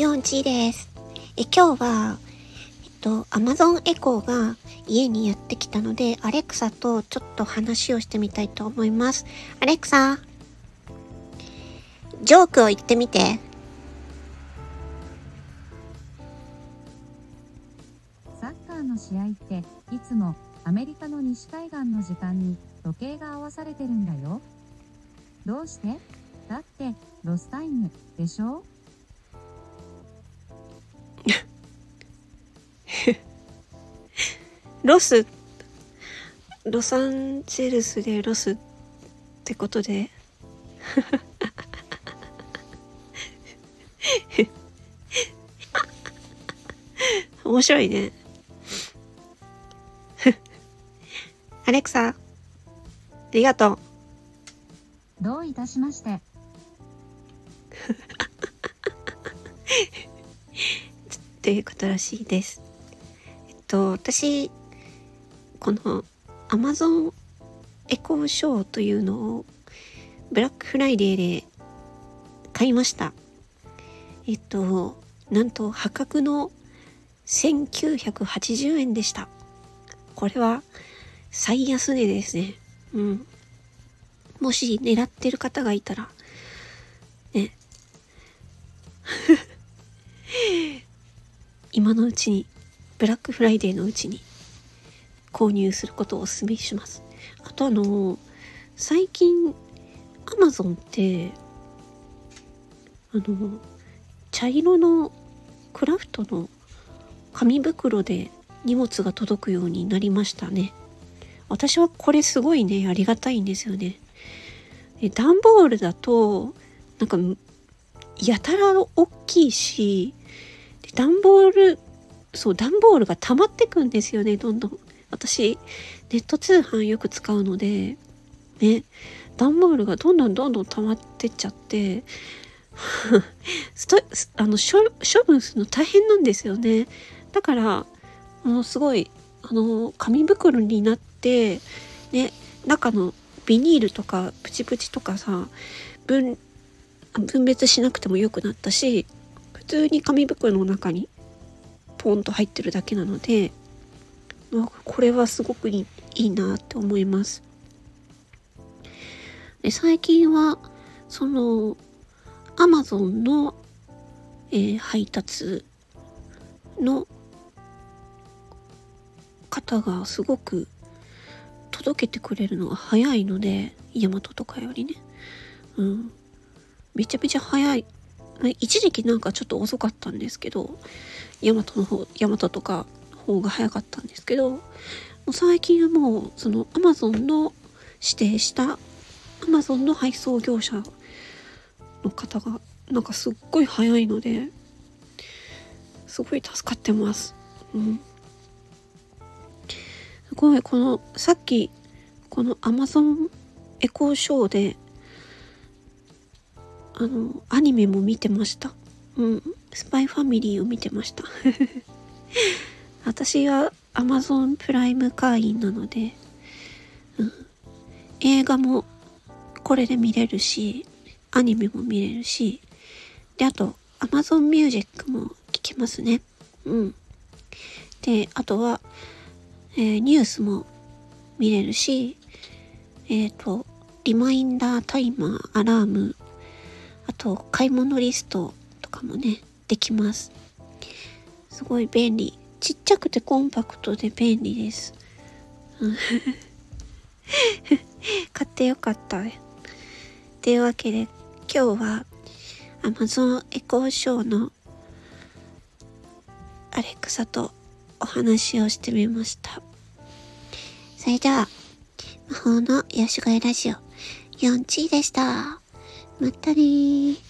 ヨンチです。え、今日は、えっと、Amazon エコーが家にやってきたので、アレクサとちょっと話をしてみたいと思います。アレクサ、ジョークを言ってみて。サッカーの試合っていつもアメリカの西海岸の時間に時計が合わされてるんだよ。どうして？だってロスタイムでしょ？ロス、ロサンゼルスでロスってことで。面白いね。アレクサ、ありがとう。どういたしまして。ということらしいです。えっと、私、この Amazon エコーショーというのをブラックフライデーで買いました。えっと、なんと破格の1980円でした。これは最安値ですね。うん。もし狙ってる方がいたら、ね。今のうちに、ブラックフライデーのうちに購入することをお勧めします。あとあの、最近、アマゾンって、あの、茶色のクラフトの紙袋で荷物が届くようになりましたね。私はこれすごいね、ありがたいんですよね。え段ボールだと、なんか、やたら大きいし、段ボール、そう、段ボールが溜まってくんですよね、どんどん。私、ネット通販よく使うので、ね、段ボールがどんどんどんどん溜まってっちゃって、あの処処分するの大変なんですよね。だから、あのすごい、あの、紙袋になって、ね、中のビニールとかプチプチとかさ、分、分別しなくてもよくなったし、普通に紙袋の中にポンと入ってるだけなので、これはすごくいいなって思います。で最近は、その、アマゾンの、えー配達の方がすごく届けてくれるのが早いので、ヤマトとかよりね。うん。めちゃめちゃ早い。一時期なんかちょっと遅かったんですけど、ヤマトの方、ヤマトとか方が早かったんですけど、最近はもう、そのアマゾンの指定した、アマゾンの配送業者の方が、なんかすっごい早いので、すごい助かってます。うん。すごい、この、さっき、この Amazon エコーショーで、あの、アニメも見てました。うん。スパイファミリーを見てました。私は Amazon プライム会員なので、うん。映画もこれで見れるし、アニメも見れるし、で、あと Amazon Music も聞けますね。うん。で、あとは、えーニュースも見れるし、えっ、と、リマインダータイマー、アラーム、あと、買い物リストとかもね、できます。すごい便利。ちっちゃくてコンパクトで便利です。買ってよかった。というわけで、今日は Amazon エコーショーのアレクサとお話をしてみました。それでは、魔法の癒し声ラジオ、4チーでした。またねー。